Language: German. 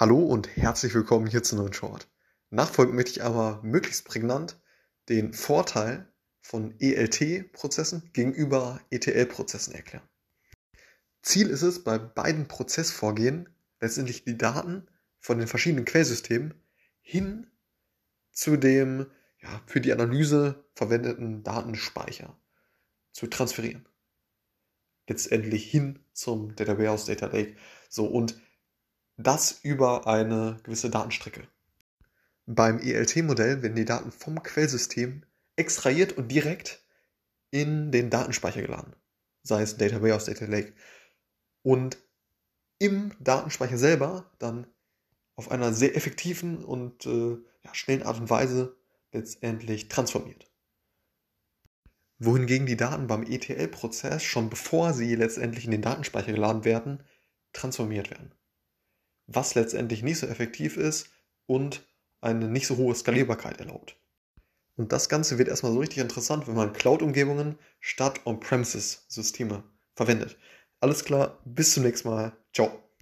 Hallo und herzlich willkommen hier zu neuen Short. Nachfolgend möchte ich aber möglichst prägnant den Vorteil von ELT-Prozessen gegenüber ETL-Prozessen erklären. Ziel ist es, bei beiden Prozessvorgehen letztendlich die Daten von den verschiedenen Quellsystemen hin zu dem ja, für die Analyse verwendeten Datenspeicher zu transferieren. Letztendlich hin zum Data Warehouse, Data Lake. So, und das über eine gewisse Datenstrecke. Beim ELT-Modell werden die Daten vom Quellsystem extrahiert und direkt in den Datenspeicher geladen. Sei es Data Warehouse, Data Lake. Und im Datenspeicher selber dann auf einer sehr effektiven und äh, ja, schnellen Art und Weise letztendlich transformiert. Wohingegen die Daten beim ETL-Prozess schon bevor sie letztendlich in den Datenspeicher geladen werden, transformiert werden was letztendlich nicht so effektiv ist und eine nicht so hohe Skalierbarkeit erlaubt. Und das Ganze wird erstmal so richtig interessant, wenn man Cloud-Umgebungen statt On-Premises-Systeme verwendet. Alles klar, bis zum nächsten Mal. Ciao.